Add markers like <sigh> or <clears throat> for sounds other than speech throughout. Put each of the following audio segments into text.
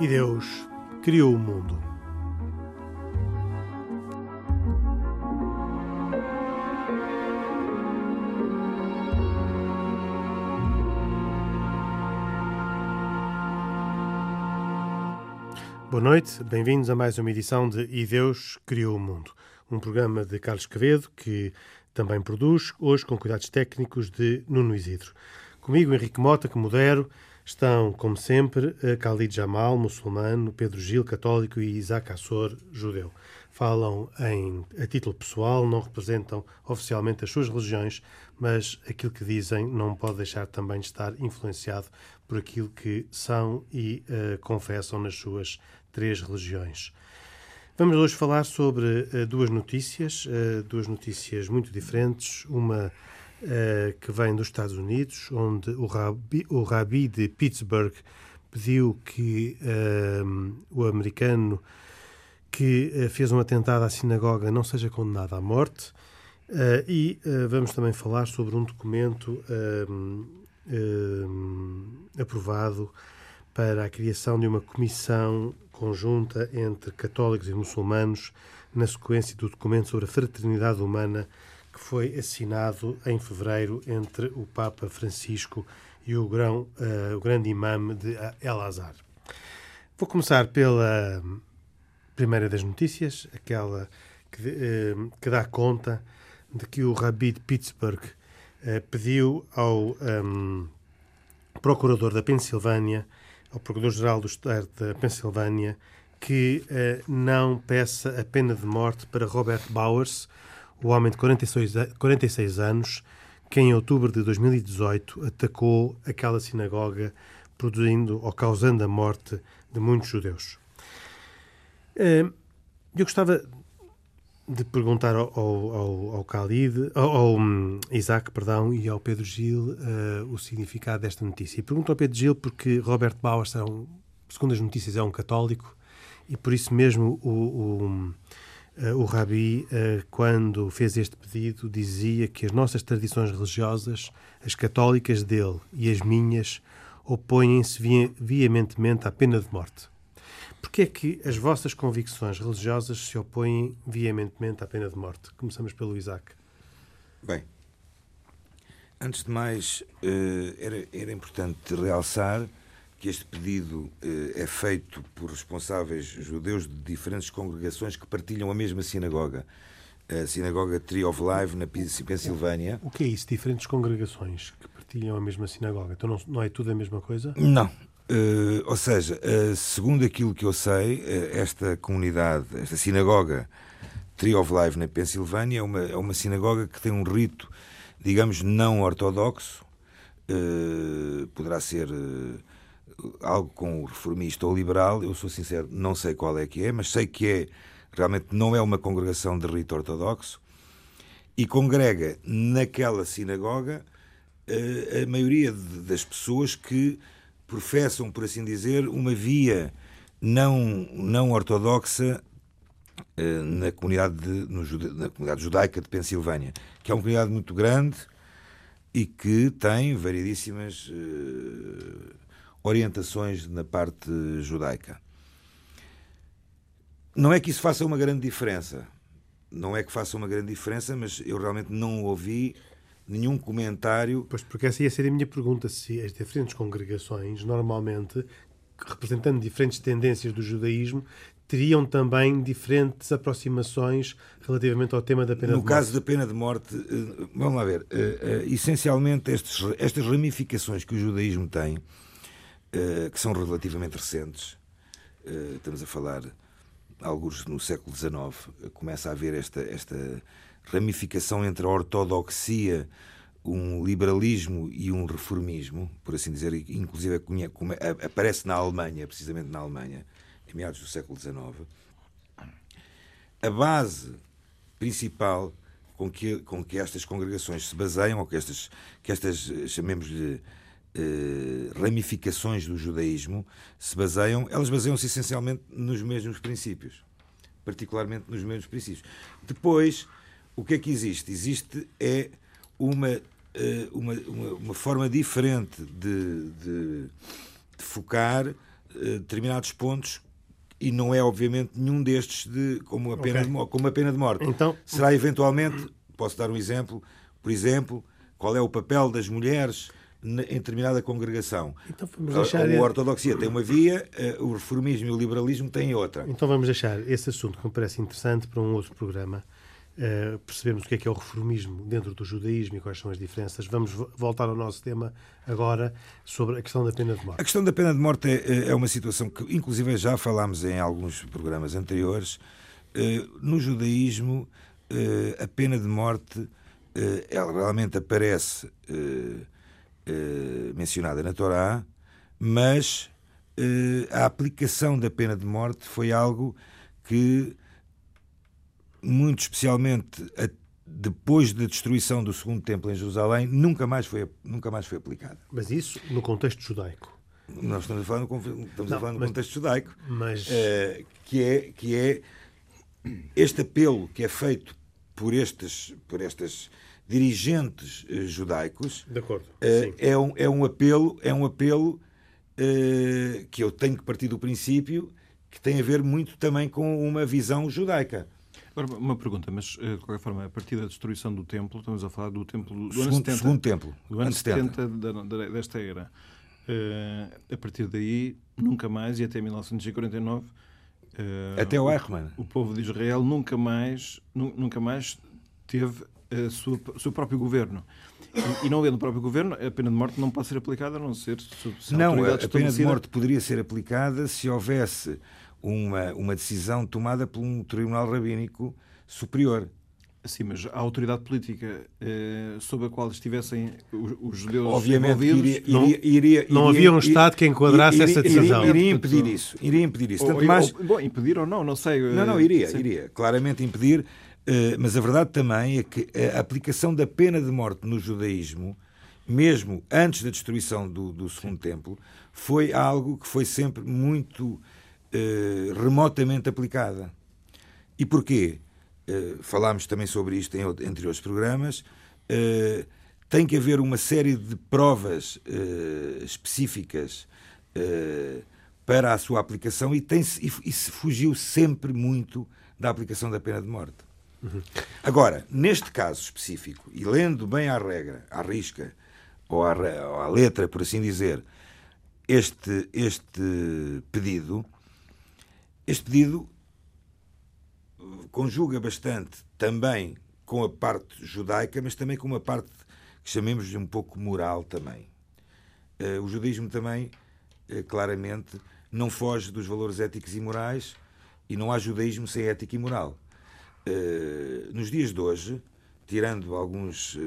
E Deus criou o mundo. Boa noite, bem-vindos a mais uma edição de E Deus Criou o Mundo, um programa de Carlos Quevedo que também produz, hoje com cuidados técnicos de Nuno Isidro. Comigo, Henrique Mota, que modero, Estão, como sempre, Khalid Jamal, muçulmano, Pedro Gil, católico e Isaac Assor, judeu. Falam em, a título pessoal, não representam oficialmente as suas religiões, mas aquilo que dizem não pode deixar também de estar influenciado por aquilo que são e uh, confessam nas suas três religiões. Vamos hoje falar sobre uh, duas notícias, uh, duas notícias muito diferentes. Uma uh, que vem dos Estados Unidos, onde o rabi, o rabi de Pittsburgh pediu que uh, o americano que uh, fez um atentado à sinagoga não seja condenado à morte. e vamos também falar sobre um documento aprovado para a criação de uma comissão conjunta entre católicos e muçulmanos na sequência do documento sobre a fraternidade humana que foi assinado em fevereiro entre o Papa Francisco e o, grão, uh, o grande imã de El Azhar. Vou começar pela primeira das notícias, aquela que, uh, que dá conta de que o Rabi de Pittsburgh uh, pediu ao um, procurador da Pensilvânia, ao procurador-geral do Estado da Pensilvânia, que não peça a pena de morte para Robert Bowers, o homem de 46, 46 anos, que em outubro de 2018 atacou aquela sinagoga, produzindo ou causando a morte de muitos judeus. Eh, eu gostava de perguntar ao, ao, ao Khalid, ao, ao hum, Isaac, perdão, e ao Pedro Gil uh, o significado desta notícia. E pergunto ao Pedro Gil porque Robert Bauer, segundo as notícias, é um católico e por isso mesmo o, o eh, o Rabi, eh, quando fez este pedido, dizia que as nossas tradições religiosas, as católicas dele e as minhas, opõem-se veementemente à pena de morte. Porquê é que as vossas convicções religiosas se opõem veementemente à pena de morte? Começamos pelo Isaac. Bem, antes de mais, eh, era, era importante realçar que este pedido eh, é feito por responsáveis judeus de diferentes congregações que partilham a mesma sinagoga, a sinagoga Tree of Life na Pensilvânia. O que é isso? Diferentes congregações que partilham a mesma sinagoga? Então não, não é tudo a mesma coisa? Não. Uh, ou seja, uh, segundo aquilo que eu sei, uh, esta comunidade, esta sinagoga Tree of Life na Pensilvânia é uma, é uma sinagoga que tem um rito, digamos, não ortodoxo. poderá ser algo com o reformista ou liberal, eu sou sincero, não sei qual é que é, mas sei que é realmente não é uma congregação de rito ortodoxo e congrega naquela sinagoga eh, a maioria das pessoas que professam, por assim dizer, uma via não, não ortodoxa eh, na comunidade, de, no, na comunidade judaica de Pensilvânia, que é uma comunidade muito grande e que tem variedíssimas uh, orientações na parte judaica. Não é que isso faça uma grande diferença. Não é que faça uma grande diferença, mas eu realmente não ouvi nenhum comentário. Pois, porque essa ia ser a minha pergunta: se as diferentes congregações, normalmente, representando diferentes tendências do judaísmo, teriam também diferentes aproximações relativamente ao tema da pena no de morte. No caso da pena de morte, eh, vamos lá ver, eh, eh, essencialmente estes, estas ramificações que o judaísmo tem que são relativamente recentes. Uh, estamos a falar, alguns no século XIX, começa a haver esta, esta ramificação entre a ortodoxia, um liberalismo e um reformismo, por assim dizer, inclusive aparece na Alemanha, precisamente na Alemanha, em meados do século XIX. A base principal com que, com que estas congregações se baseiam, ou que estas, que estas chamemos-lhe, eh, ramificações do judaísmo se baseiam, elas baseiam-se essencialmente nos mesmos princípios, particularmente nos mesmos princípios. Depois, o que é que existe? Existe é uma, eh, uma, uma, uma forma diferente de, de, de focar determinados pontos e não é, obviamente, nenhum destes de, como, a pena okay. de, como a pena de morte. Então... Será eventualmente, posso dar um exemplo, por exemplo, qual é o papel das mulheres em determinada congregação. Então vamos deixar... A, a ortodoxia tem uma via, o reformismo e o liberalismo têm outra. Então vamos deixar esse assunto que me parece interessante para um outro programa. Uh, percebemos o que é que é o reformismo dentro do judaísmo e quais são as diferenças. Vamos voltar ao nosso tema agora sobre a questão da pena de morte. A questão da pena de morte é, é uma situação que, inclusive, já falámos em alguns programas anteriores. Uh, no judaísmo, uh, a pena de morte ela realmente aparece mencionada na Torá, mas a aplicação da pena de morte foi algo que muito especialmente a, depois da destruição do segundo templo em Jerusalém, nunca mais foi, nunca mais foi aplicada. Mas isso no contexto judaico? Nós estamos a falar no, estamos Não, a falar no mas, contexto judaico, mas... Uh, que, é, que é este apelo que é feito por estes, por estas dirigentes uh, judaicos De acordo. Uh, é, um, é um apelo, é um apelo que eu tenho que partir do princípio que tem a ver muito também com uma visão judaica. Agora, uma pergunta, mas eh, de qualquer forma, a partir da destruição do templo, estamos a falar do templo do segundo, ano 70, segundo templo, do ano 70, 70 da, desta era. Uh, a partir daí, nunca mais, e até 1949, uh, eh, até o Eichmann, o, o povo de Israel nunca mais, nunca mais teve o seu, seu próprio governo. E, e não havendo o próprio governo, a pena de morte não pode ser aplicada a não ser se a Não, a pena de morte poderia ser aplicada se houvesse uma, uma decisão tomada por um tribunal rabínico superior. Sim, mas a autoridade política eh, sob a qual estivessem os, os judeus Obviamente iria, não, iria, iria, não havia um Estado que enquadrasse essa decisão. Iria, iria, impedir isso. Iria impedir isso. Tanto ou, mais... Ou, bom, impedir ou não, não sei. Não, não, iria, sim. iria. Claramente impedir. Eh, mas a verdade também é que a aplicação da pena de morte no judaísmo, mesmo antes da destruição do, do Segundo Templo, foi algo que foi sempre muito eh, remotamente aplicada. E porquê? Uh, falámos também sobre isto em, entre outros programas. Uh, tem que haver uma série de provas específicas para a sua aplicação e, tem e, e se fugiu sempre muito da aplicação da pena de morte. Agora, neste caso específico, e lendo bem à regra, à risca, ou à, ou à letra, por assim dizer, este, este pedido, este pedido conjuga bastante também com a parte judaica, mas também com uma parte que chamemos de um pouco moral também. Uh, o judaísmo também, uh, claramente, não foge dos valores éticos e morais e não há judaísmo sem ética e moral. Uh, nos dias de hoje, tirando alguns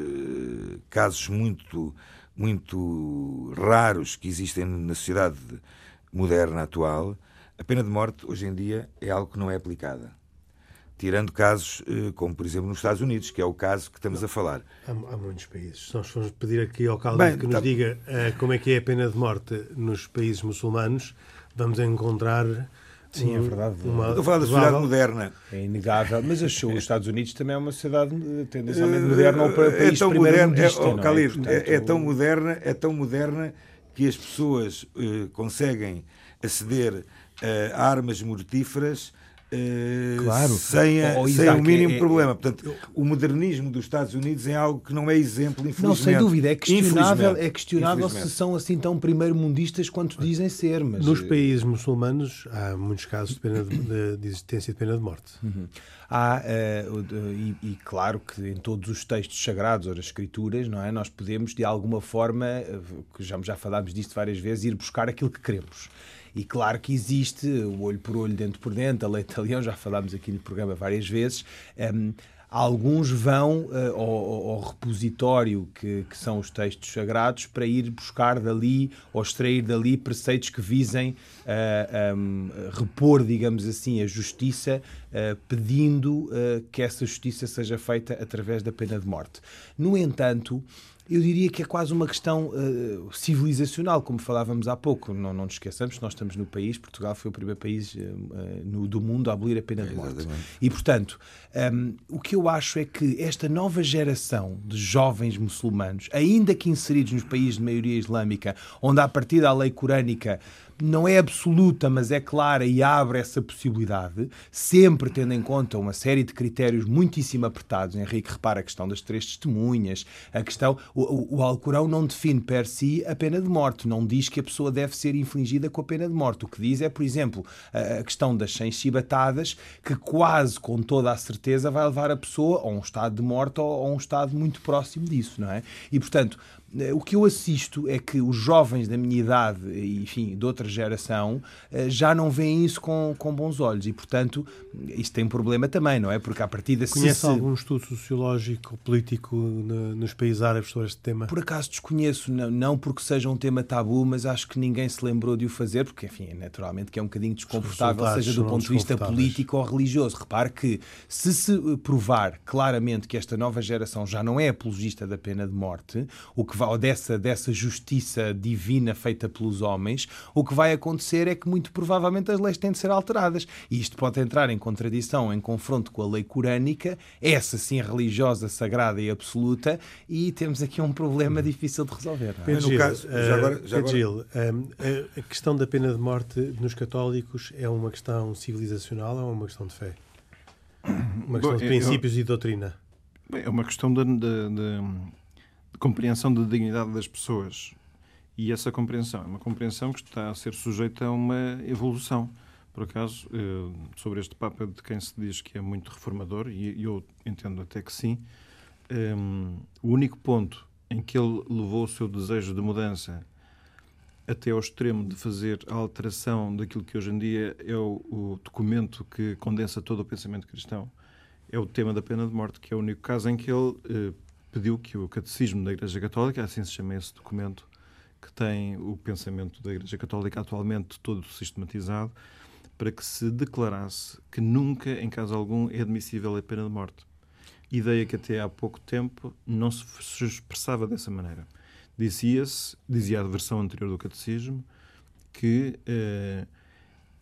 casos muito, muito raros que existem na sociedade moderna atual, a pena de morte, hoje em dia, é algo que não é aplicada. Tirando casos eh, como, por exemplo, nos Estados Unidos, que é o caso que estamos a falar. Há, há muitos países. Se nós formos pedir aqui ao Caldo que nos tá... diga uh, como é que é a pena de morte nos países muçulmanos, vamos encontrar Sim, é verdade. Uma... Estou a falar da sociedade moderna. É inegável, mas os Estados Unidos também é uma sociedade eh, tendencialmente moderna ou para país é tão moderna, é, oh, é, é, é, é, tão moderna, é tão moderna que as pessoas uh, conseguem aceder uh, armas mortíferas Uh, claro. sem, a, oh, sem o mínimo é, problema. Portanto, o modernismo dos Estados Unidos é algo que não é exemplo, infelizmente. Não, sem dúvida. É questionável, é questionável se são assim tão primeiro-mundistas quanto dizem ser. Mas... Nos países muçulmanos há muitos casos de, pena de, de, de existência de pena de morte. Uhum. Há, uh, e, e, claro que em todos os textos sagrados ou as escrituras, não é? nós podemos, de alguma forma, que já, já falámos disto várias vezes, ir buscar aquilo que queremos. E claro que existe o olho por olho, dente por dente, a lei leão, já falámos aqui no programa várias vezes. Um, alguns vão uh, ao, ao, repositório que, que, são os textos sagrados para ir buscar dali ou extrair dali preceitos que visem uh, um, repor, digamos assim, a justiça, uh, pedindo que essa justiça seja feita através da pena de morte. No entanto, eu diria que é quase uma questão uh, civilizacional, como falávamos há pouco. Não, não nos esqueçamos, nós estamos no país, Portugal foi o primeiro país uh, no, do mundo a abolir a pena de morte. e, portanto, um, ehm, o que eu acho é que esta nova geração de jovens muçulmanos, ainda que inseridos nos países de maioria islâmica, onde a partir da lei corânica não é absoluta, mas é clara e abre essa possibilidade, sempre tendo em conta uma série de critérios muitíssimo apertados. Henrique repara a questão das três testemunhas, a questão. O, o, o Alcorão não define per si a pena de morte, não diz que a pessoa deve ser infligida com a pena de morte. O que diz é, por exemplo, a questão das 100 chibatadas, que quase com toda a certeza vai levar a pessoa a um estado de morte ou a um estado muito próximo disso, não é? E, portanto, o que eu assisto é que os jovens da minha idade, enfim, de outra geração, eh, já não veem isso com, com bons olhos e, portanto, isto tem um problema também, não é? Porque a partir da Conhece se... algum estudo sociológico, político nos países árabes sobre este tema? Por acaso desconheço, não, não porque seja um tema tabu, mas acho que ninguém se lembrou de o fazer, porque, enfim, é naturalmente que é um bocadinho desconfortável, seja do ponto de vista político ou religioso. Repare que se se provar claramente que esta nova geração já não é apologista da pena de morte, o que ou dessa, dessa justiça divina feita pelos homens, o que vai acontecer é que muito provavelmente as leis têm de ser alteradas. E isto pode entrar em contradição, em confronto com a lei corânica, essa sim religiosa, sagrada e absoluta, e temos aqui um problema difícil de resolver. É? Pedro Gil, caso, já agora, já agora... Gil, a questão da pena de morte nos católicos é uma questão civilizacional ou é uma questão de fé? Uma questão Bom, de princípios eu... e doutrina? Bem, é uma questão de, de, de compreensão da dignidade das pessoas. E essa compreensão é uma compreensão que está a ser sujeita a uma evolução. Por acaso, eh, sobre este Papa de quem se diz que é muito reformador, e eu entendo até que sim, eh, o único ponto em que ele levou o seu desejo de mudança até ao extremo de fazer a alteração daquilo que hoje em dia é o, o, documento que condensa todo o pensamento cristão, é o tema da pena de morte, que é o único caso em que ele eh, pediu que o Catecismo da Igreja Católica, assim se chama esse documento, que tem o pensamento da Igreja Católica atualmente todo sistematizado, para que se declarasse que nunca, em caso algum, é admissível a pena de morte. Ideia que até há pouco tempo não se expressava dessa maneira. Dizia-se, dizia a versão anterior do Catecismo, que eh,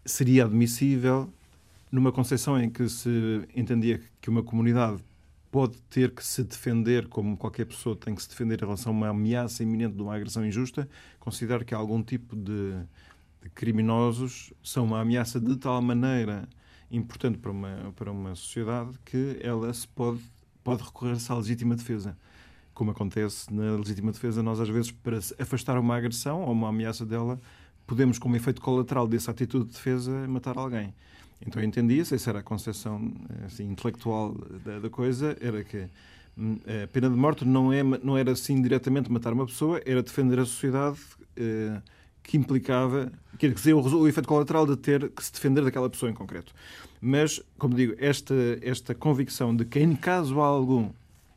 seria admissível numa concepção em que se entendia que uma comunidade pode ter que se defender, como qualquer pessoa tem que se defender em relação a uma ameaça iminente de uma agressão injusta, considerar que algum tipo de, de criminosos são uma ameaça de tal maneira importante para uma, para uma sociedade que ela se pode, pode recorrer-se à legítima defesa. Como acontece na legítima defesa, nós às vezes, para afastar uma agressão ou uma ameaça dela, podemos, como efeito colateral dessa atitude de defesa, matar alguém. Então eu entendia, essa era a concepção assim, intelectual da, da, coisa, era que hum, a pena de morte não, é, não era assim diretamente matar uma pessoa, era defender a sociedade eh, que implicava, quer dizer, o, o efeito colateral de ter que se defender daquela pessoa em concreto. Mas, como digo, esta, esta convicção de que em caso algum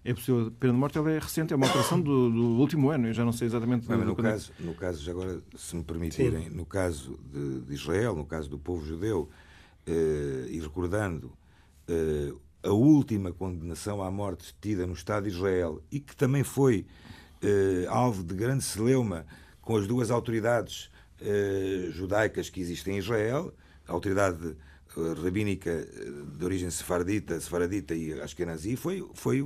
é possível a pena de morte, ela é recente, é uma alteração do, do último ano, eu já não sei exatamente... Não, no, caso, no caso, já agora, se me permitirem, Sim. no caso de, de Israel, no caso do povo judeu, eh, e recordando eh, a última condenação à morte tida no Estado de Israel e que também foi eh, alvo de grande celeuma com as duas autoridades judaicas que existem em Israel, a autoridade rabínica de origem sefardita, sefaradita e ashkenazi, foi, foi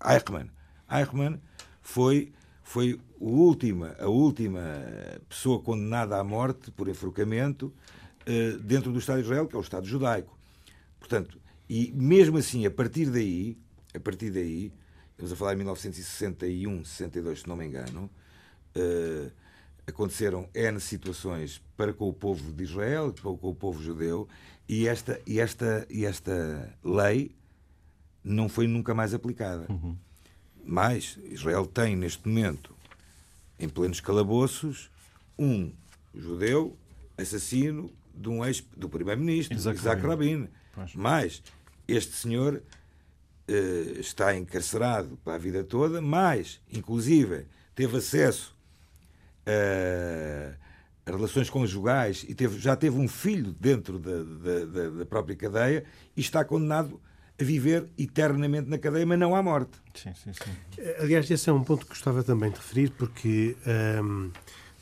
Eichmann. Eichmann foi, foi o última, a última pessoa condenada à morte por enforcamento eh, dentro do Estado de Israel, que é o Estado judaico. Portanto, e mesmo assim, a partir daí, a partir daí, estamos a falar em 1961, 62, se não me engano, uh, aconteceram N situações para com o povo de Israel, para com o povo judeu, e esta, e esta, e esta lei não foi nunca mais aplicada. Uhum. Mas Israel tem, neste momento, em plenos calabouços, um judeu assassino de um ex, do primeiro-ministro, Isaac, Isaac Rabin. Mas este senhor uh, está encarcerado para a vida toda, mas, inclusive, teve acesso a, a relações conjugais e teve, já teve um filho dentro da, da, da, própria cadeia e está condenado a viver eternamente na cadeia, mas não à morte. Sim, sim, sim. Aliás, esse é um ponto que gostava também de referir, porque. Um,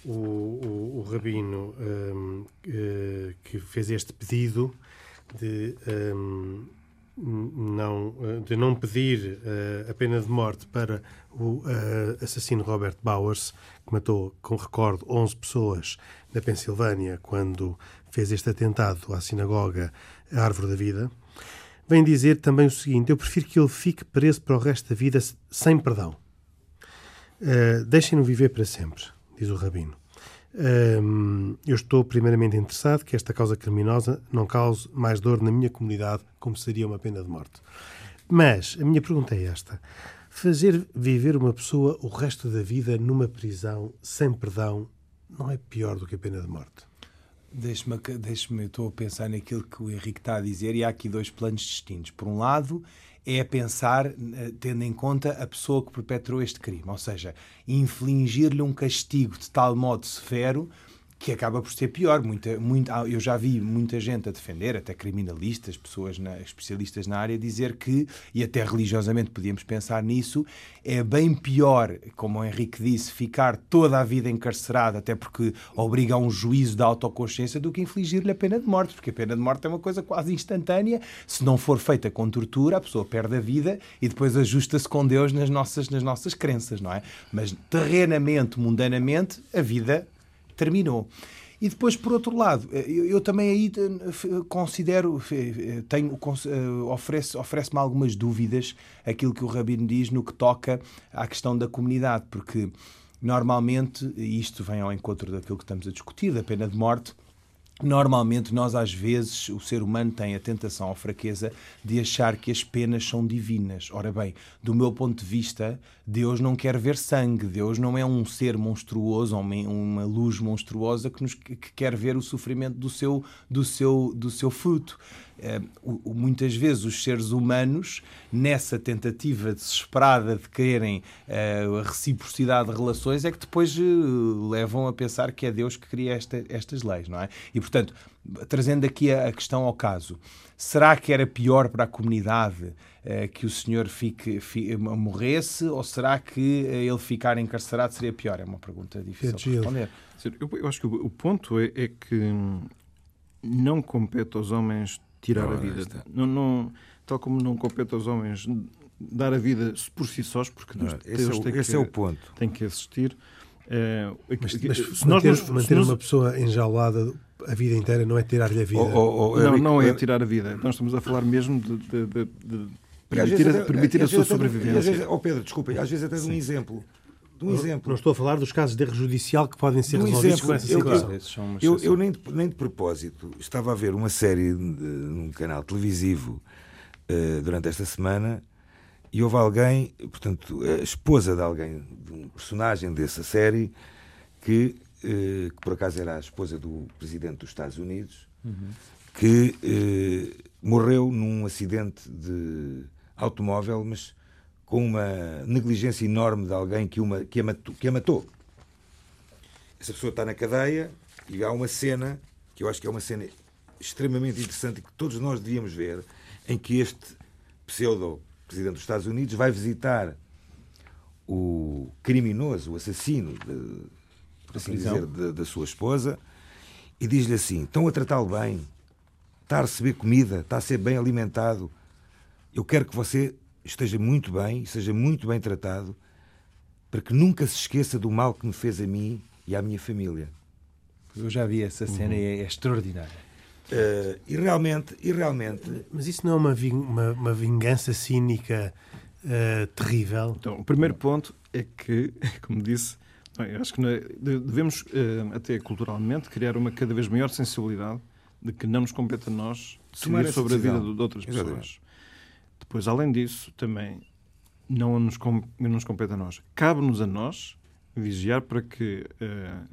o, o, o rabino um, uh, eh, que fez este pedido de um, não, de não pedir uh, a pena de morte para o uh, assassino Robert Bowers, que matou, com recordo, 11 pessoas na Pensilvânia quando fez este atentado à sinagoga Árvore da Vida, vem dizer também o seguinte: Eu prefiro que ele fique preso para o resto da vida sem perdão. Uh, Deixem-no viver para sempre, diz o Rabino. Um, eu estou primeiramente interessado que esta causa criminosa não cause mais dor na minha comunidade, como seria uma pena de morte. Mas a minha pergunta é esta: fazer viver uma pessoa o resto da vida numa prisão sem perdão não é pior do que a pena de morte? Deixe-me, deixe-me, estou a pensar naquilo que o Henrique está a dizer e há aqui dois planos distintos. Por um lado, é pensar, eh, tendo em conta a pessoa que perpetrou este crime, ou seja, infligir-lhe um castigo de tal modo severo que acaba por ser pior. Muita, muita, eu já vi muita gente a defender, até criminalistas, pessoas na, especialistas na área, dizer que, e até religiosamente podíamos pensar nisso, é bem pior, como o Henrique disse, ficar toda a vida encarcerado, até porque obriga a um juízo da autoconsciência, do que infligir-lhe a pena de morte, porque a pena de morte é uma coisa quase instantânea. Se não for feita com tortura, a pessoa perde a vida e depois ajusta-se com Deus nas nossas, nas nossas crenças, não é? Mas terrenamente, mundanamente, a vida terminou. E depois, por outro lado, eu, eu também aí eh, considero, eh, tenho, eh, oferece, oferece-me algumas dúvidas aquilo que o Rabino diz no que toca à questão da comunidade, porque normalmente, e isto vem ao encontro daquilo que estamos a discutir, da pena de morte, Normalmente, nós, às vezes, o ser humano tem a tentação ou fraqueza de achar que as penas são divinas. Ora bem, do meu ponto de vista, Deus não quer ver sangue. Deus não é um ser monstruoso, uma luz monstruosa que, nos, que quer ver o sofrimento do seu, do seu, do seu fruto. Eh, muitas vezes os seres humanos, nessa tentativa desesperada de quererem eh, a reciprocidade de relações, é que depois eh, levam a pensar que é Deus que cria esta, estas leis, não é? E, portanto, trazendo aqui a questão ao caso, será que era pior para a comunidade que o senhor fique, fique, morresse ou será que ele ficar encarcerado seria pior? É uma pergunta difícil de responder. Eu, eu acho que o, o ponto é, é que não compete aos homens tirar não, a vida. Não, não, tal como não compete aos homens dar a vida por si sós, porque Deus, esse, Deus é, o, esse que, é o ponto. Tem que assistir. É, mas, mas se manter, nós, manter nós, uma pessoa enjaulada a vida inteira não é tirar-lhe a vida. Oh, oh, oh, não, não é tirar a vida. Nós estamos a falar mesmo de, de, de, de permitir, a, permitir a sua sobrevivência. Vezes, oh Pedro, desculpa, às vezes até de um exemplo. De um exemplo. Não estou a falar dos casos de erro judicial que podem ser resolvidos exemplo, com essa situação. Eu, eu, eu, nem, de, nem de propósito estava a ver uma série num canal televisivo uh, durante esta semana e houve alguém, portanto, a esposa de alguém, de um personagem dessa série, que, uh, que por acaso era a esposa do presidente dos Estados Unidos, uhum. que uh, morreu num acidente de automóvel, mas com uma negligência enorme de alguém que, uma, que, a matou, que a matou. Essa pessoa está na cadeia e há uma cena, que eu acho que é uma cena extremamente interessante e que todos nós devíamos ver, em que este pseudo-presidente dos Estados Unidos vai visitar o criminoso, o assassino, de, por assim dizer, da sua esposa, e diz-lhe assim: estão a tratá-lo bem, está a receber comida, está a ser bem alimentado. Eu quero que você esteja muito bem, seja muito bem tratado, para que nunca se esqueça do mal que me fez a mim e à minha família. Eu já vi essa cena uhum. e é, extraordinária. Uh, e realmente, e realmente. Mas isso não é uma, uma, uma vingança cínica uh, terrível? Então, o primeiro ponto é que, <laughs> como disse, bem, acho que é, devemos, uh, até culturalmente, criar uma cada vez maior sensibilidade de que não nos compete a nós decidir sobre a vida de outras pessoas. Depois, além disso, também não nos, não nos compete a nós. Cabe-nos a nós vigiar para que uh,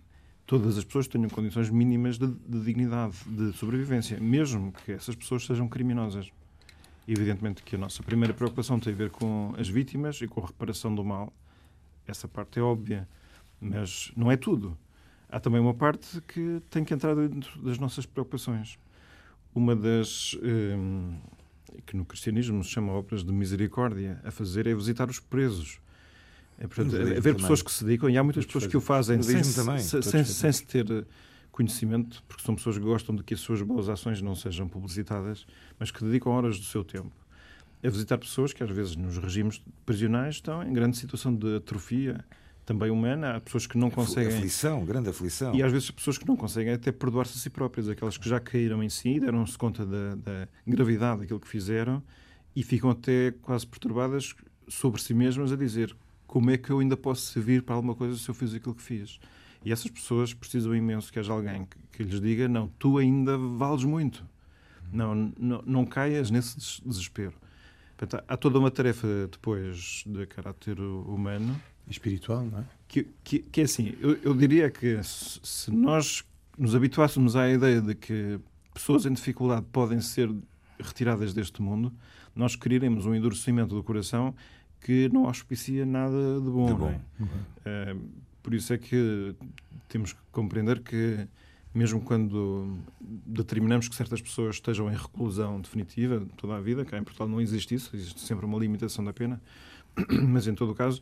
todas as pessoas tenham condições mínimas de, de, dignidade, de sobrevivência, mesmo que essas pessoas sejam criminosas. Evidentemente que a nossa primeira preocupação tem a ver com as vítimas e com a reparação do mal. Essa parte é óbvia, mas não é tudo. Há também uma parte que tem que entrar dentro das nossas preocupações. Uma das. Uh, que no cristianismo se chama obras de misericórdia, a fazer é visitar os presos. É, portanto, é, haver pessoas que se dedicam, e há muitas pessoas que o fazem sem, também, sem, sem, sem se ter conhecimento, porque são pessoas que gostam de que as suas boas ações não sejam publicitadas, mas que dedicam horas do seu tempo. a visitar pessoas que às vezes nos regimes prisionais estão em grande situação de atrofia também humana. Há pessoas que não conseguem. Aflição, grande aflição. E às vezes pessoas que não conseguem até perdoar-se a si próprias, aquelas que já caíram em si, deram-se conta da, da gravidade daquilo que fizeram e ficam até quase perturbadas sobre si mesmas a dizer como é que eu ainda posso servir para alguma coisa se eu fiz aquilo que fiz. E essas pessoas precisam imenso que haja alguém que, que lhes diga: não, tu ainda vales muito. Não, não, não caias nesse desespero. Portanto, há toda uma tarefa depois de caráter humano. Espiritual, não é? Que, que, que é assim, eu, eu diria que se nós nos habituássemos à ideia de que pessoas em dificuldade podem ser retiradas deste mundo, nós criaremos um endurecimento do coração que não auspicia nada de bom. De bom. É? Uhum. Uh, por isso é que temos que compreender que, mesmo quando determinamos que certas pessoas estejam em reclusão definitiva toda a vida, cá em Portugal não existe isso, existe sempre uma limitação da pena, <clears throat> mas em todo o caso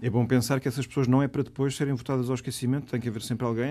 é bom pensar que essas pessoas não é para depois serem votadas ao esquecimento, tem que haver sempre alguém.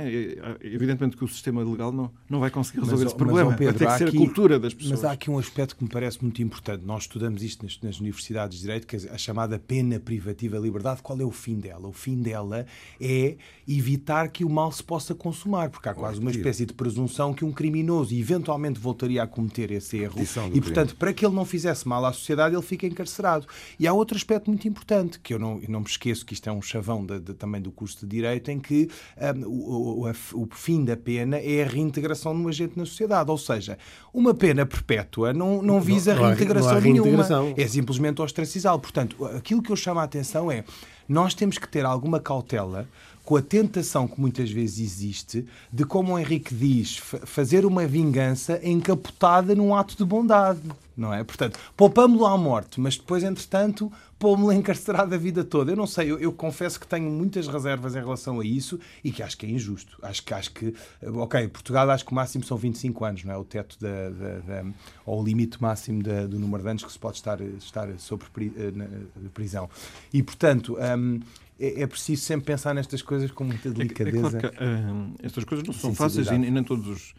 Evidentemente que o sistema legal não, não vai conseguir resolver mas, esse problema. Mas, Pedro, tem que ser aqui, a cultura das pessoas. Mas há aqui um aspecto que me parece muito importante. Nós estudamos isto nas, nas universidades de Direito, que é a chamada pena privativa de liberdade. Qual é o fim dela? O fim dela é evitar que o mal se possa consumar, porque há quase uma espécie de presunção que um criminoso eventualmente voltaria a cometer esse erro. E, portanto, para que ele não fizesse mal à sociedade, ele fica encarcerado. E há outro aspecto muito importante, que eu não, eu não me esqueço que isto é um chavão de, de, também do curso de Direito, em que um, o, o, o, fim da pena é a reintegração de um agente na sociedade. Ou seja, uma pena perpétua não, não visa não, não reintegração, reintegração nenhuma. É simplesmente ostracizá-lo. Portanto, aquilo que eu chamo a atenção é nós temos que ter alguma cautela com a tentação que muitas vezes existe de, como o Henrique diz, fazer uma vingança encapotada num ato de bondade, não é? Portanto, poupamos-lo à morte, mas depois, entretanto, pô-me-lo <laughs> encarcerado a vida toda. Eu não sei, eu, eu, confesso que tenho muitas reservas em relação a isso e que acho que é injusto. Acho que, acho que ok, Portugal acho que o máximo são 25 anos, não é? O teto da, da, da ou o limite máximo da, do número de anos que se pode estar, estar sobre eh, prisão. E, portanto, hum, é, é, preciso sempre pensar nestas coisas com muita delicadeza. É, é claro que, uh, estas coisas não são fáceis e, e nem todos os,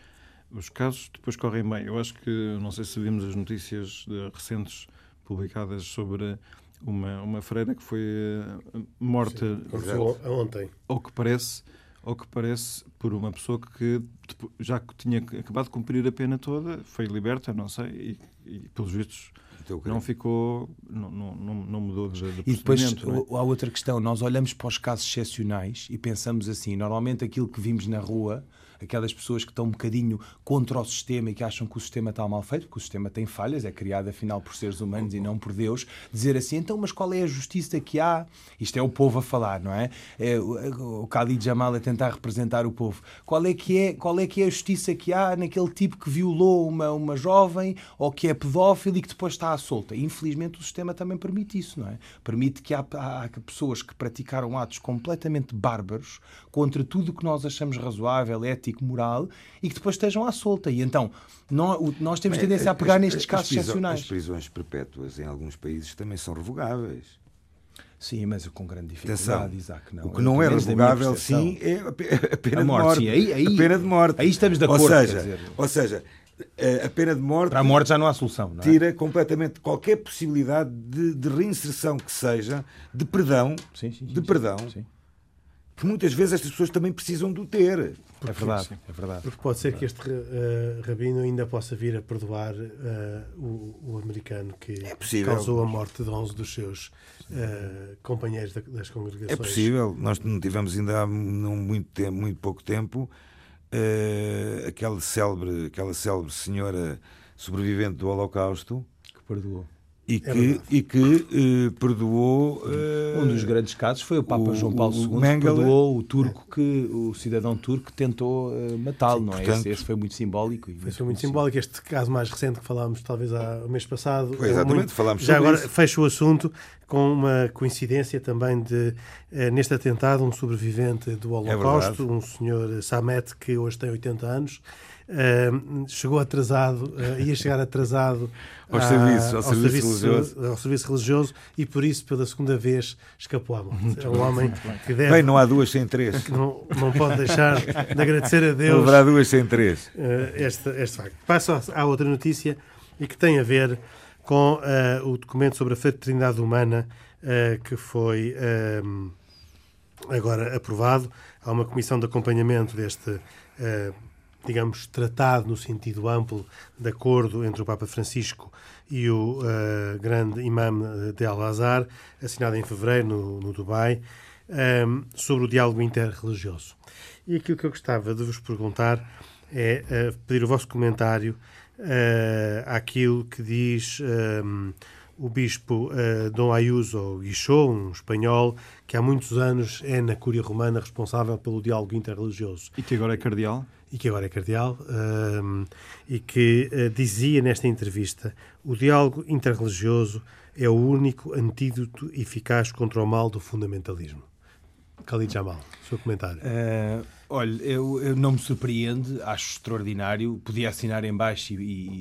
os, casos depois correm bem. Eu acho que, não sei se vimos as notícias de, recentes publicadas sobre uma, uma freira que foi eh, morta Sim, ontem. Ao que parece, ao que parece por uma pessoa que já tinha acabado de cumprir a pena toda, foi liberta, não sei, e, e pelos vistos não ficou, não, não, não mudou de, de E depois é? há outra questão, nós olhamos para os casos excepcionais e pensamos assim, normalmente aquilo que vimos na rua aquelas pessoas que estão um bocadinho contra o sistema e que acham que o sistema está mal feito, porque o sistema tem falhas, é criado afinal por seres humanos e não por Deus, dizer assim, então, mas qual é a justiça que há? Isto é o povo a falar, não é? é o Khalid Jamal a tentar representar o povo. Qual é que é, qual é, que é a justiça que há naquele tipo que violou uma, uma jovem ou que é pedófilo e que depois está à solta? Infelizmente o sistema também permite isso, não é? Permite que há, há pessoas que praticaram atos completamente bárbaros contra tudo o que nós achamos razoável, ético, ético, moral e que depois estejam à solta. E então nós, nós temos tendência a pegar nestes as, casos as excepcionais. As prisões perpétuas em alguns países também são revogáveis. Sim, mas com grande dificuldade, Isaac. Não. O que não é revogável, sim, é a pena a morte, de morte. Sim, aí, aí, a pena de morte. Aí estamos de acordo. Ou seja, ou seja a pena de morte. Para a morte já não há solução. Não é? Tira completamente qualquer possibilidade de, de, reinserção que seja, de perdão. Sim, sim, sim, de perdão. Que muitas vezes estas pessoas também precisam do ter. Porque, é verdade, é verdade. Porque pode ser que este uh, rabino ainda possa vir a perdoar uh, o, o, americano que é causou a morte de 11 dos seus uh, companheiros das congregações. É possível. Nós não tivemos ainda há não muito, tempo, muito pouco tempo aquela, célebre, aquela célebre senhora sobrevivente do Holocausto que perdoou e é que, e que eh, perdoou. Uh, um dos grandes casos foi o Papa o, João Paulo II, que perdoou o turco que o cidadão turco que tentou uh, matá-lo, não é? Portanto, esse, esse, foi muito simbólico. E foi muito simbólico. Este caso mais recente que falámos, talvez há o mês passado. Foi exatamente, muito, falámos Já agora isso. fecho o assunto com uma coincidência também de, neste atentado, um sobrevivente do é Holocausto, é um senhor Samet, que hoje tem 80 anos. Uh, chegou atrasado, uh, ia chegar atrasado <laughs> ao, serviço, ao, ao serviço, serviço, religioso. ao serviço religioso e por isso, pela segunda vez, escapou à morte. É um homem que deve. Bem, não há duas sem três. <laughs> Não, não pode deixar de agradecer a Deus. Não haverá duas sem três. Uh, este, este facto. Passo à outra notícia e que tem a ver com uh, o documento sobre a fraternidade humana uh, que foi uh, agora aprovado. Há uma comissão de acompanhamento deste, digamos, tratado no sentido amplo de acordo entre o Papa Francisco e o grande imam de Al-Azhar, assinado em fevereiro no, no Dubai, sobre o diálogo interreligioso. E aquilo que eu gostava de vos perguntar é pedir o vosso comentário uh, àquilo que diz um, o bispo uh, Dom Ayuso Guichot, um espanhol, que há muitos anos é na Cúria Romana responsável pelo diálogo interreligioso. E que agora é cardeal? E que agora é cardeal, um, e que uh, dizia nesta entrevista: o diálogo interreligioso é o único antídoto eficaz contra o mal do fundamentalismo. Khalid Jamal, seu comentário. Olha, eu, eu, não me surpreende, acho extraordinário. Podia assinar em baixo e,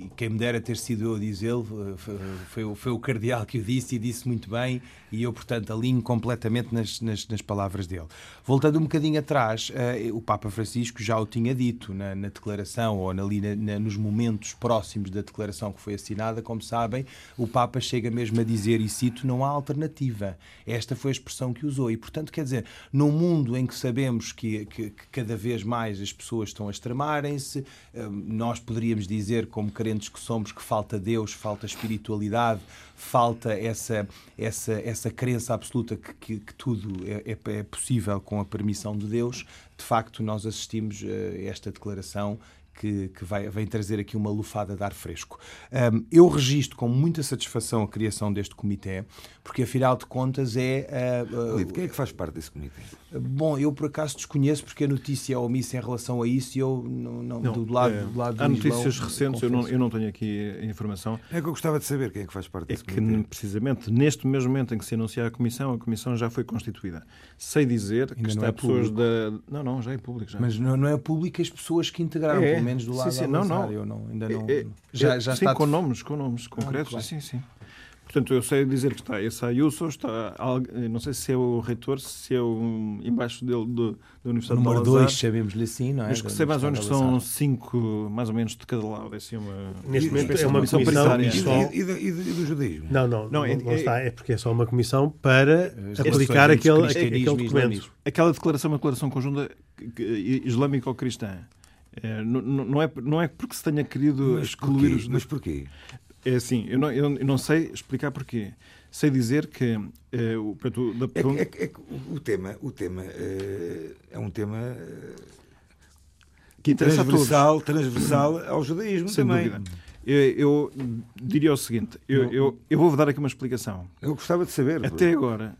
e quem me dera ter sido eu a dizê-lo, foi, foi, foi, o cardeal que o disse e disse muito bem, e eu, portanto, alinho completamente nas, nas, nas palavras dele. Voltando um bocadinho atrás, uh, o Papa Francisco já o tinha dito na, na declaração, ou na, na, nos momentos próximos da declaração que foi assinada, como sabem, o Papa chega mesmo a dizer, e cito, não há alternativa. Esta foi a expressão que usou. E, portanto, quer dizer, num mundo em que sabemos que, que, que cada vez mais as pessoas estão a extremarem-se. Hum, nós poderíamos dizer, como crentes que somos, que falta Deus, falta espiritualidade, falta essa, essa, essa crença absoluta que, que, que tudo é, é, é, possível com a permissão de Deus. De facto, nós assistimos a esta declaração que, que vai, vem trazer aqui uma lufada de ar fresco. Um, eu registro com muita satisfação a criação deste comitê, porque afinal de contas é. Uh, uh, quem é que faz parte desse comitê? Bom, eu por acaso desconheço porque a notícia é omissa em relação a isso e eu não. não, não do lado, é, do lado há notícias recentes, eu não, eu não tenho aqui a informação. É que eu gostava de saber quem é que faz parte é desse é comitê. que, precisamente, neste mesmo momento em que se anuncia a comissão, a comissão já foi constituída. Sei dizer Ainda que está é pessoas da. Não, não, já é público. Já. Mas não, não é público as pessoas que integraram, é, pelo menos do lado sim, sim, não, não. Eu não, ainda não. É, já, já sim, está com nomes, com nomes concretos. Ah, sim, sim. Portanto, eu sei dizer que está esse Ayuso, está, não sei se é o reitor, se é o embaixo dele do, da Universidade Número 2, chamemos-lhe assim, não é? Mas que sei mais ou menos que são cinco, mais ou menos de cada lado. É assim uma, Neste momento é uma comissão paritária. E, e, e, do judaísmo? Não, não, não, é, não, está. É porque é só uma comissão para é, aplicar aquele, aquele documento. Aquela declaração é uma declaração conjunta islâmico-cristã. É, não, não, é, não é porque se tenha querido mas excluir porquê? os. Mas porquê? É assim, eu não, eu não sei explicar porquê. Sei dizer que é, o, da... é, é, é, o tema, o tema é, é um tema que transversal, transversal ao judaísmo Sem também. Dúvida. Eu, eu, diria o seguinte: eu, eu, eu vou dar aqui uma explicação. Eu gostava de saber. Até agora,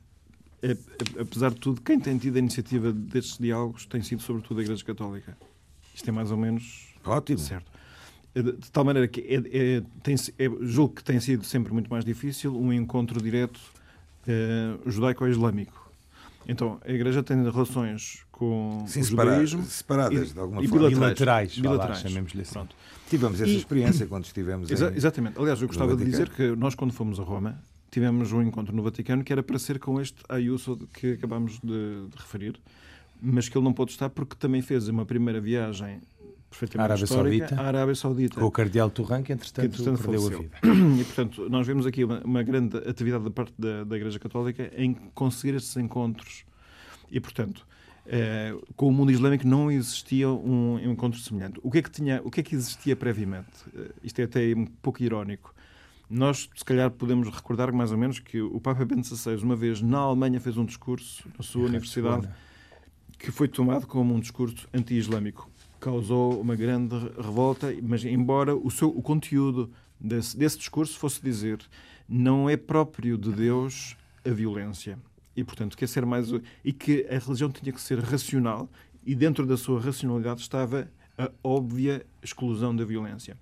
apesar de tudo, quem tem tido a iniciativa destes diálogos tem sido, sobretudo, a Igreja Católica. Isto é mais ou menos ótimo. Certo. De tal maneira que é, é, tem, é, julgo que tem sido sempre muito mais difícil um encontro direto é, judaico-islâmico. Então, a Igreja tem relações com Sim, o judaísmo separadas, e, de alguma e forma. bilaterais. Bilaterais, chamemos-lhe assim. Pronto. Tivemos essa e, experiência quando estivemos exa em, Exatamente. Aliás, eu gostava de dizer que nós, quando fomos a Roma, tivemos um encontro no Vaticano que era para ser com este Ayuso que acabámos de, de referir, mas que ele não pôde estar porque também fez uma primeira viagem perfeitamente Arábia histórica, Saudita, a Arábia Saudita. Com o cardeal Turran, que entretanto, que, entretanto perdeu faleceu. a vida. E, portanto, nós vemos aqui uma, uma grande atividade da parte da, da, Igreja Católica em conseguir esses encontros. E, portanto, eh, com o mundo islâmico não existia um, um, encontro semelhante. O que é que, tinha, o que, é que existia previamente? Uh, isto é até um pouco irónico. Nós, se calhar, podemos recordar mais ou menos que o Papa Bento XVI, uma vez na Alemanha, fez um discurso na sua universidade que foi tomado como um discurso anti-islâmico causou uma grande revolta, mas embora o, seu, o conteúdo desse, desse discurso fosse dizer não é próprio de Deus a violência. E, portanto, quer ser mais. E que a religião tinha que ser racional, e dentro da sua racionalidade estava a óbvia exclusão da violência.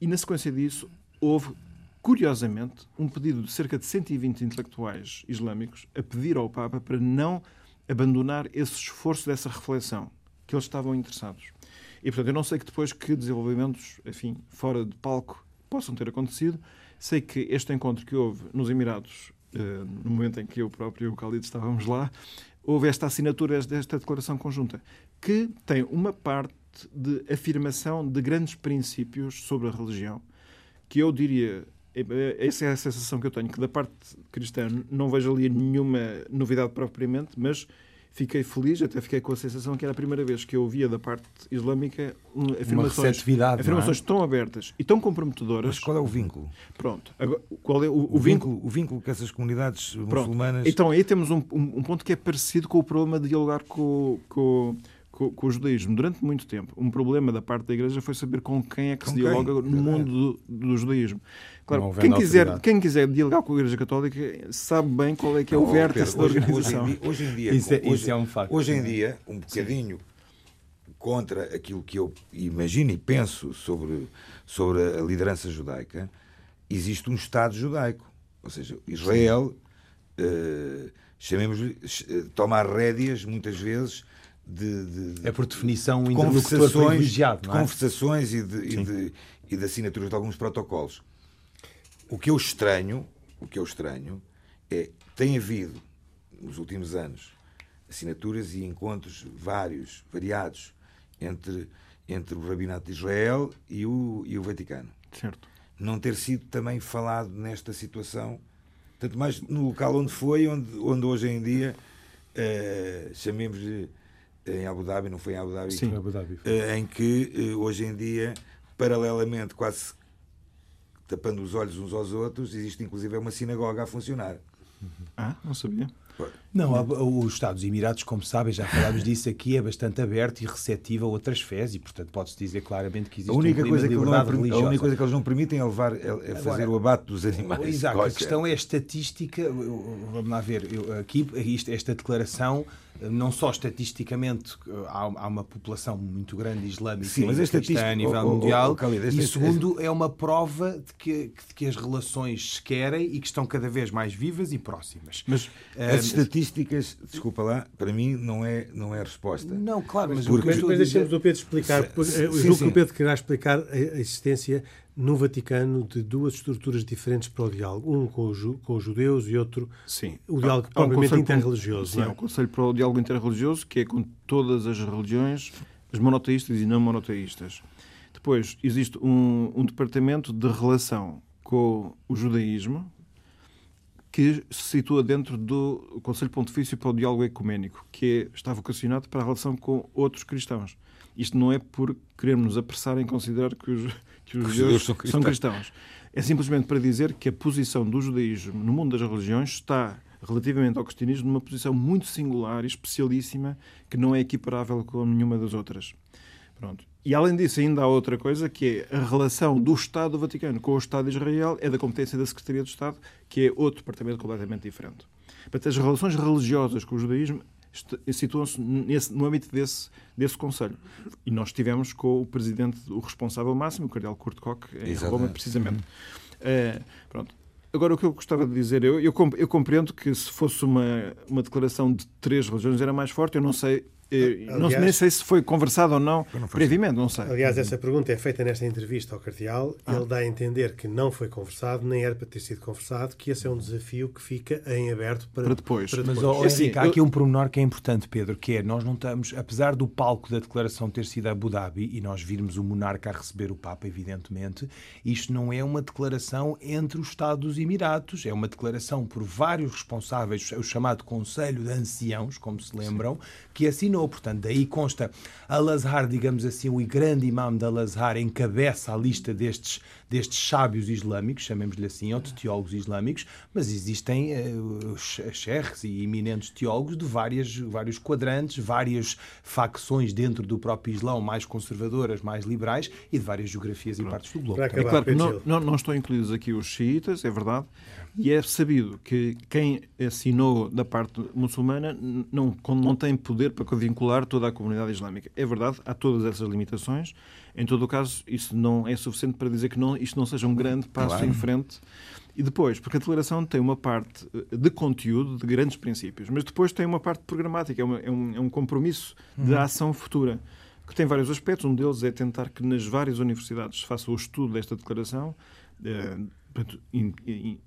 E, na sequência disso, houve, curiosamente, um pedido de cerca de 120 intelectuais islâmicos a pedir ao Papa para não abandonar esse esforço dessa reflexão, que eles estavam interessados. E, portanto, eu não sei que depois que desenvolvimentos, enfim, fora de palco possam ter acontecido. Sei que este encontro que houve nos Emirados, eh, no momento em que eu próprio e o Khalid estávamos lá, houve esta assinatura desta declaração conjunta, que tem uma parte de afirmação de grandes princípios sobre a religião, que eu diria essa é a sensação que eu tenho, que da parte cristã não vejo ali nenhuma novidade propriamente, mas fiquei feliz, até fiquei com a sensação que era a primeira vez que eu ouvia da parte islâmica afirmações, afirmações é? tão abertas e tão comprometedoras. Mas qual é o vínculo? Pronto. Agora, qual é o, o, o vínculo, vínculo? O vínculo que essas comunidades Pronto. muçulmanas... Então aí temos um, um, um, ponto que é parecido com o problema de dialogar com, com com, com, o judaísmo durante muito tempo. Um problema da parte da Igreja foi saber com quem é que com se quem? dialoga no mundo do, do judaísmo. Claro, quem quiser, quem quiser dialogar com a Igreja Católica sabe bem qual é que é o oh, vértice da organização. Hoje, hoje, em dia, isso, é, hoje, isso é um facto. Hoje em dia, um bocadinho Sim. contra aquilo que eu imagino e penso sobre, sobre a liderança judaica, existe um Estado judaico. Ou seja, Israel, uh, chamemos-lhe, uh, toma as rédeas, muitas vezes, de, de, é por definição um conversações, de é? conversações e de, e, de, e de assinaturas de alguns protocolos. O que eu estranho, o que eu estranho é tem havido nos últimos anos assinaturas e encontros vários, variados entre entre o rabinato de Israel e o e o Vaticano. Certo. Não ter sido também falado nesta situação, tanto mais no local onde foi, onde onde hoje em dia uh, chamemos-lhe em Abu Dhabi, não foi em Abu Dhabi? Sim, Abu Dhabi. Eh, em que eh, hoje em dia, paralelamente, quase tapando os olhos uns aos outros, existe inclusive uma sinagoga a funcionar. Ah, não sabia. Não, os Estados Emirados, como sabem, já falámos disso aqui, é bastante aberto e receptivo a outras fés e, portanto, pode-se dizer claramente que existe a única um coisa que não, A única coisa que eles não permitem é, levar, é, é fazer Agora, o abate dos animais. Exato, a questão é a estatística. Vamos lá ver, eu, aqui esta declaração não só estatisticamente há, uma população muito grande islâmica Sim, mas a nível oh, oh, mundial oh, e segundo é uma prova de que, de que as relações se querem e que estão cada vez mais vivas e próximas. Mas as estatísticas, desculpa lá, para mim não é, não é a resposta. Não, claro, mas... Porque... Mas, mas deixemos o Pedro explicar, sim, eu julgo que o Pedro querá explicar a existência no Vaticano de duas estruturas diferentes para o diálogo, um com, ju, com os judeus e outro sim. o diálogo há, propriamente um interreligioso. Sim, é? um conselho para o diálogo interreligioso que é com todas as religiões, as monoteístas e não monoteístas. Depois existe um, um departamento de relação com o judaísmo que se situa dentro do Conselho Pontifício para o Diálogo Ecuménico, que é, está vocacionado para a relação com outros cristãos. Isto não é por querermos apressar em considerar que os, que os, os judeus são cristãos. são cristãos. É simplesmente para dizer que a posição do judaísmo no mundo das religiões está relativamente ao cristianismo numa posição muito singular e especialíssima que não é equiparável com nenhuma das outras. Pronto. E além disso, ainda há outra coisa que é a relação do Estado do Vaticano com o Estado de Israel é da competência da Secretaria do Estado, que é outro departamento completamente diferente. Portanto, as relações religiosas com o judaísmo situam-se no âmbito desse, desse Conselho. E nós estivemos com o presidente, o responsável máximo, o cardeal Kurt Koch, em Exatamente. Roma, precisamente. Uh, pronto. Agora, o que eu gostava de dizer, eu, eu, compreendo que se fosse uma, uma declaração de três religiões era mais forte, eu não sei Aliás, não, nem sei se foi conversado ou não, não previamente, não sei. Aliás, essa pergunta é feita nesta entrevista ao Cardeal. Ah. Ele dá a entender que não foi conversado, nem era para ter sido conversado, que esse é um desafio que fica em aberto para, para depois. Para depois. Mas oh, assim, há aqui um pormenor que é importante, Pedro, que é nós não estamos, apesar do palco da declaração ter sido Abu Dhabi e nós virmos o monarca a receber o Papa, evidentemente, isto não é uma declaração entre o Estado dos Emirados, é uma declaração por vários responsáveis, o chamado Conselho de Anciãos, como se lembram, Sim. que Portanto, daí consta Al-Azhar, digamos assim, o grande imam de Al-Azhar encabeça a lista destes, destes sábios islâmicos, chamemos-lhe assim, ou de teólogos islâmicos, mas existem uh, cheques e eminentes teólogos de várias, vários quadrantes, várias facções dentro do próprio Islão, mais conservadoras, mais liberais, e de várias geografias e partes do globo. É claro que não, não, não estão incluídos aqui os xiitas, é verdade, e é sabido que quem assinou da parte muçulmana não, não tem poder para vincular toda a comunidade islâmica. É verdade, há todas essas limitações. Em todo o caso, isso não é suficiente para dizer que não, isto não seja um grande passo claro. em frente. E depois, porque a declaração tem uma parte eh, de conteúdo, de grandes princípios, mas depois tem uma parte programática, é, uma, é, um, é um, compromisso de uhum. ação futura, que tem vários aspectos. Um deles é tentar que nas várias universidades se faça o estudo desta declaração, Portanto,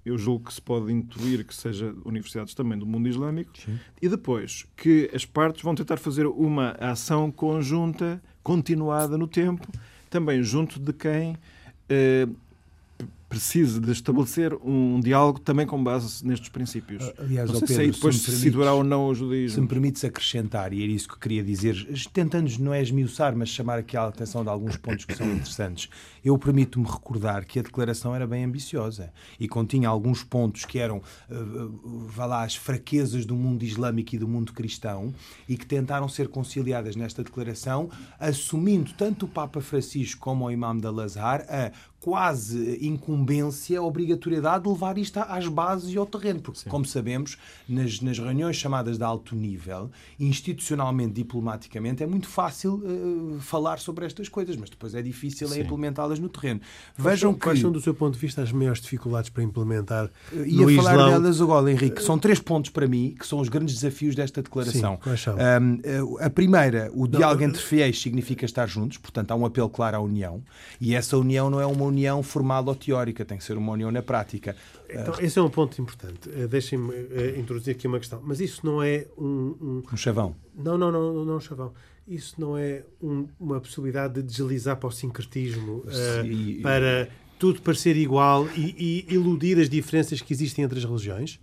eu julgo que se pode intuir que seja universidades também do mundo islâmico Sim. e depois que as partes vão tentar fazer uma ação conjunta, continuada no tempo, também junto de quem eh, precise de estabelecer um diálogo também com base nestes princípios. Aliás, não sei Pedro, se aí depois se, se, situará ou não o judaísmo. Se me permites acrescentar, e era isso que eu queria dizer, tentando não é esmiuçar, mas chamar aqui a atenção de alguns pontos que são <coughs> interessantes. Eu permito-me recordar que a declaração era bem ambiciosa e continha alguns pontos que eram, uh, vá lá, as fraquezas do mundo islâmico e do mundo cristão e que tentaram ser conciliadas nesta declaração, assumindo tanto o Papa Francisco como o Imam da Lazar a quase incumbência, a obrigatoriedade de levar isto às bases e ao terreno, porque, Sim. como sabemos, nas, nas reuniões chamadas de alto nível, institucionalmente, diplomaticamente, é muito fácil uh, falar sobre estas coisas, mas depois é difícil é implementá-las no terreno. Vejam quais que... são, do seu ponto de vista, as maiores dificuldades para implementar uh, Ia no falar Islão... delas agora, Henrique. São três pontos para mim que são os grandes desafios desta declaração. Sim, quais são? Um, a primeira, o diálogo entre fiéis significa estar juntos, portanto há um apelo claro à união, e essa união não é uma união formal ou teórica, tem que ser uma união na prática. Então, esse é um ponto importante. Eh, deixem-me eh, introduzir aqui uma questão. Mas isso não é um. Um, um chavão. Não, não, não, não, não um chavão. Isso não é um, uma possibilidade de deslizar para o sincretismo, uh, para tudo parecer igual e, e iludir as diferenças que existem entre as religiões?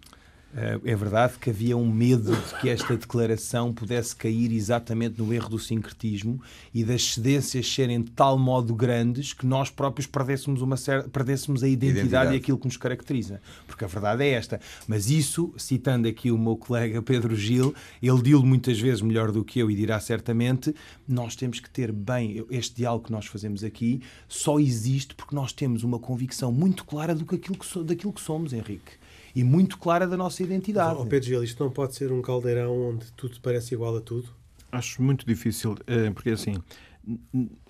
É verdade que havia um medo de que esta declaração pudesse cair exatamente no erro do sincretismo e das cedências serem de tal modo grandes que nós próprios perdêssemos, uma certa, perdêssemos a identidade, identidade, e aquilo que nos caracteriza. Porque a verdade é esta. Mas isso, citando aqui o meu colega Pedro Gil, ele diz muitas vezes melhor do que eu e dirá certamente, nós temos que ter bem, este diálogo que nós fazemos aqui só existe porque nós temos uma convicção muito clara do que aquilo que, daquilo que somos, Henrique e muito clara da nossa identidade. Mas, oh Pedro Gil, isto não pode ser um caldeirão onde tudo parece igual a tudo? Acho muito difícil, eh, porque assim,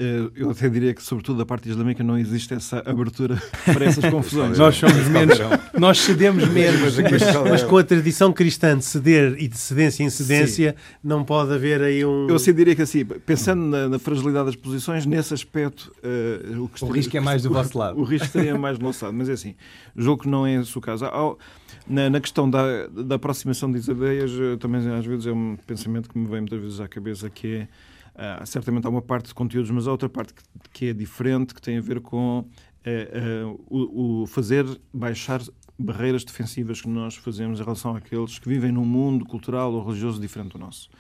eh, eu até diria que, sobretudo da parte islâmica, não existe essa abertura <laughs> para essas confusões. nós somos menos, nós cedemos menos. Mas, mas, com a tradição cristã de ceder e de cedência em cedência, Sim. não pode haver aí um. Eu assim diria que, assim, pensando na, na fragilidade das posições, nesse aspecto. Uh, o, o risco é mais do vosso lado. O, o risco seria mais do nosso lado. Mas é assim, julgo que não é esse o caso. Há, na, na, questão da, da aproximação das ideias, também às vezes é um pensamento que me vem muitas vezes à cabeça que é Uh, certamente há uma parte de conteúdos, mas há outra parte que, que é diferente, que tem a ver com uh, uh, o, o, fazer baixar barreiras defensivas que nós fazemos em relação àqueles que vivem num mundo cultural ou religioso diferente do nosso.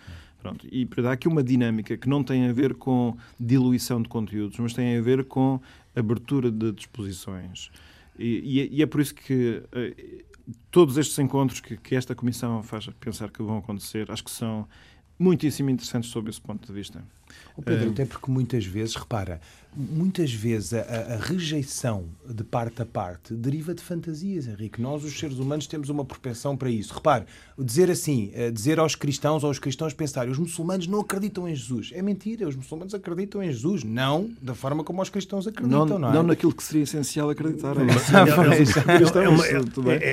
Pronto. E para dar aqui uma dinâmica que não tem a ver com diluição de conteúdos, mas tem a ver com abertura de disposições. E, e, é, e é, por isso que todos estes encontros que, que esta Comissão faz pensar que vão acontecer, acho que são muitíssimo interessantes sob esse ponto de vista. O Pedro, uh, até porque muitas vezes, repara, muitas vezes a, a, rejeição de parte a parte deriva de fantasias, Henrique. Nós, os seres humanos, temos uma propensão para isso. Repare, dizer assim, eh, dizer aos cristãos, aos cristãos pensarem, os muçulmanos não acreditam em Jesus. É mentira, os muçulmanos acreditam em Jesus. Não da forma como os cristãos acreditam, não, não é? Não naquilo que seria essencial acreditar.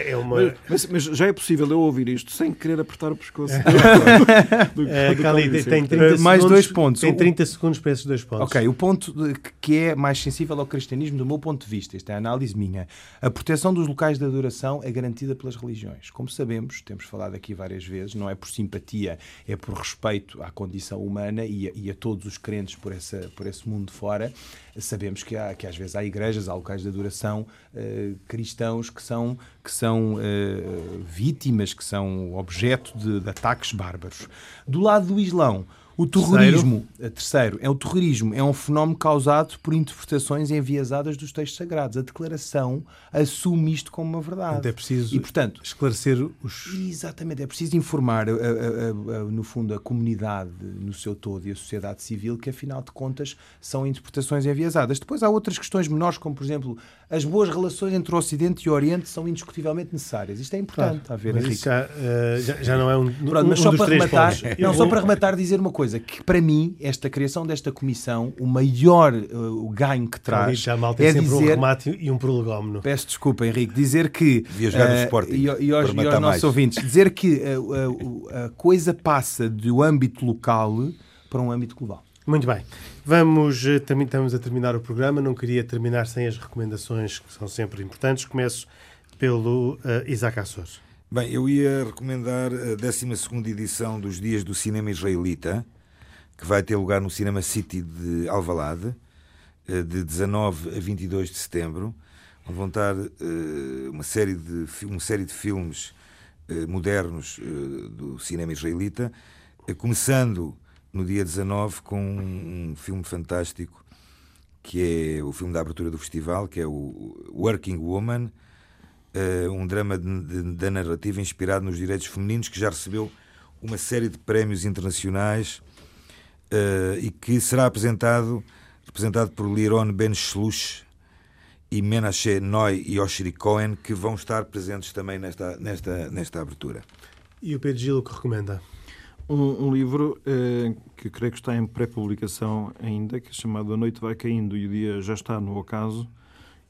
É uma... Mas, mas, já é possível eu ouvir isto sem querer apertar o pescoço. <laughs> é, Cali, tem 30 segundos, Mais dois pontos. Tem 30 segundos para esses dois pontos. Ok, o ponto que é mais sensível ao cristianismo, do meu ponto de vista, esta é a análise minha, a proteção dos locais de adoração é garantida pelas religiões. Como sabemos, temos falado aqui várias vezes, não é por simpatia, é por respeito à condição humana e a, e a todos os crentes por, essa, por esse mundo fora. Sabemos que, há, que às vezes há igrejas, há locais de adoração uh, cristãos que são, que são uh, vítimas, que são objeto de, de ataques bárbaros. Do lado do Islão, o terrorismo, terceiro. terceiro, é o terrorismo, é um fenómeno causado por interpretações enviesadas dos textos sagrados. A declaração assume isto como uma verdade. É preciso e, portanto, esclarecer os. Exatamente, é preciso informar, a, a, a, no fundo, a comunidade no seu todo e a sociedade civil que, afinal de contas, são interpretações enviesadas. Depois há outras questões menores, como, por exemplo, as boas relações entre o Ocidente e o Oriente são indiscutivelmente necessárias. Isto é importante, claro, a ver, Henrique. Já, uh, já, já, não é um, Pronto, um, mas só um para rematar, Não, só para rematar, dizer uma coisa, que para mim, esta criação desta comissão, o maior uh, ganho que traz já mal tem é sempre dizer, um remate e um prolegómeno. Peço desculpa, Henrique, dizer que... Devia jogar no uh, Sporting e, e, aos, e aos nossos ouvintes, dizer que uh, a coisa passa do âmbito local para um âmbito global. Muito bem. Vamos, estamos a terminar o programa. Não queria terminar sem as recomendações que são sempre importantes. Começo pelo uh, Isaac Assor. Bem, eu ia recomendar a 12 edição dos Dias do Cinema Israelita, que vai ter lugar no Cinema City de Alvalade, de 19 a 22 de setembro. vão estar uh, uma, série de, uma série de filmes uh, modernos do cinema israelita, começando no dia 19 com um filme fantástico que é o filme da abertura do festival, que é o Working Woman, um drama da narrativa inspirado nos direitos femininos que já recebeu uma série de prémios internacionais e que será apresentado representado por Liron Ben Shlush, e Menashe Noy e Oshiri Cohen, que vão estar presentes também nesta, nesta, nesta abertura. E o Pedro Gil, o que recomenda? Um, um livro eh, que creio que está em pré-publicação ainda, que é chamado A Noite Vai Caindo e o Dia Já Está no Ocaso,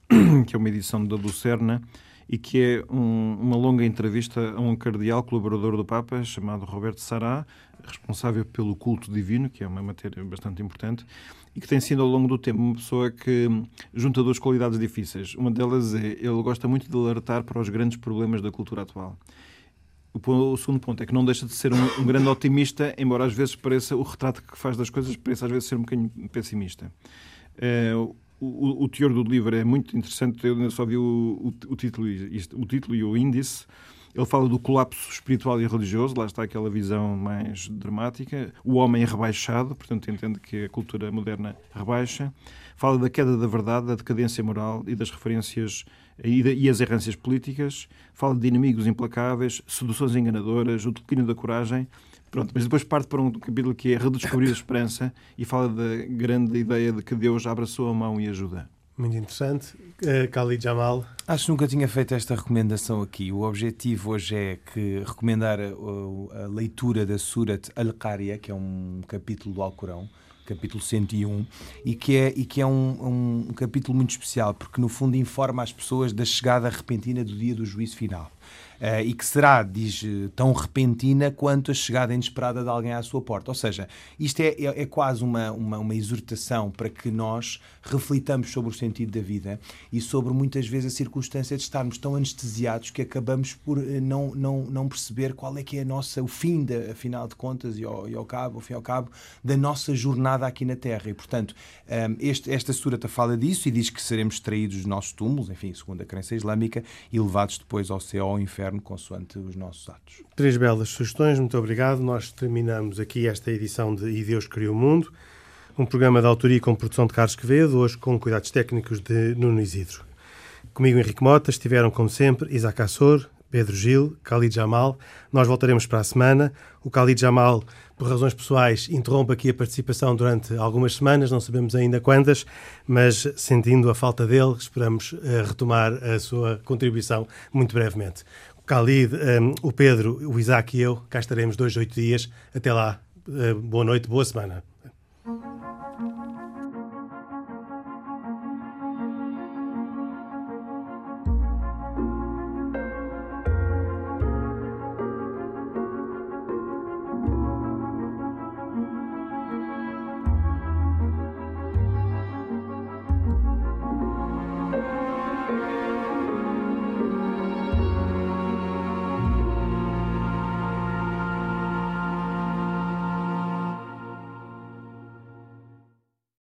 <clears throat> que é uma edição da Lucerna e que é um, uma longa entrevista a um cardeal colaborador do Papa chamado Roberto Sará, responsável pelo culto divino, que é uma matéria bastante importante, e que tem sido ao longo do tempo uma pessoa que junta duas qualidades difíceis. Uma delas é ele gosta muito de alertar para os grandes problemas da cultura atual. O, segundo ponto é que não deixa de ser um, um, grande otimista, embora às vezes pareça o retrato que faz das coisas pareça às vezes ser um bocadinho pessimista. É, o, o, teor do livro é muito interessante. Eu só vi o, o, título, o título e o índice. Ele fala do colapso espiritual e religioso, lá está aquela visão mais dramática. O homem rebaixado, portanto, entende que a cultura moderna rebaixa. Fala da queda da verdade, da decadência moral e das referências e, as errâncias políticas. Fala de inimigos implacáveis, seduções enganadoras, o declínio da coragem Pronto, mas depois parte para um capítulo que é redescobrir a esperança e fala da grande ideia de que Deus abre a sua mão e ajuda. Muito interessante. Uh, Khalid Jamal. Acho que nunca tinha feito esta recomendação aqui. O objetivo hoje é que recomendar a, a leitura da Surat Al-Qariya, que é um capítulo do Alcorão, capítulo 101, e que é, e que é um, um, capítulo muito especial, porque no fundo informa as pessoas da chegada repentina do dia do juízo final. Uh, e que será, diz, tão repentina quanto a chegada inesperada de alguém à sua porta. Ou seja, isto é, é, é quase uma, uma, uma, exortação para que nós reflitamos sobre o sentido da vida e sobre muitas vezes a circunstância de estarmos tão anestesiados que acabamos por eh, não, não, não perceber qual é que é a nossa, o fim, da, afinal de contas, e ao, e ao cabo, ao fim e ao cabo, da nossa jornada aqui na Terra. E, portanto, um, este, esta surata fala disso e diz que seremos traídos dos nossos túmulos, enfim, segundo a crença islâmica, e levados depois ao céu, ao inferno inferno, consoante os nossos atos. Três belas sugestões, muito obrigado. Nós terminamos aqui esta edição de E Deus Criou o Mundo, um programa de autoria com produção de Carlos Quevedo, hoje com cuidados técnicos de Nuno Isidro. Comigo, Henrique Mota, estiveram, como sempre, Isaac Assor, Pedro Gil, Khalid Jamal. Nós voltaremos para a semana. O Khalid Jamal, por razões pessoais, interrompe aqui a participação durante algumas semanas, não sabemos ainda quantas, mas sentindo a falta dele, esperamos uh, retomar a sua contribuição muito brevemente. Khalid, um, o Pedro, o Isaac e eu cá estaremos dois, oito dias. Até lá, uh, boa noite, boa semana.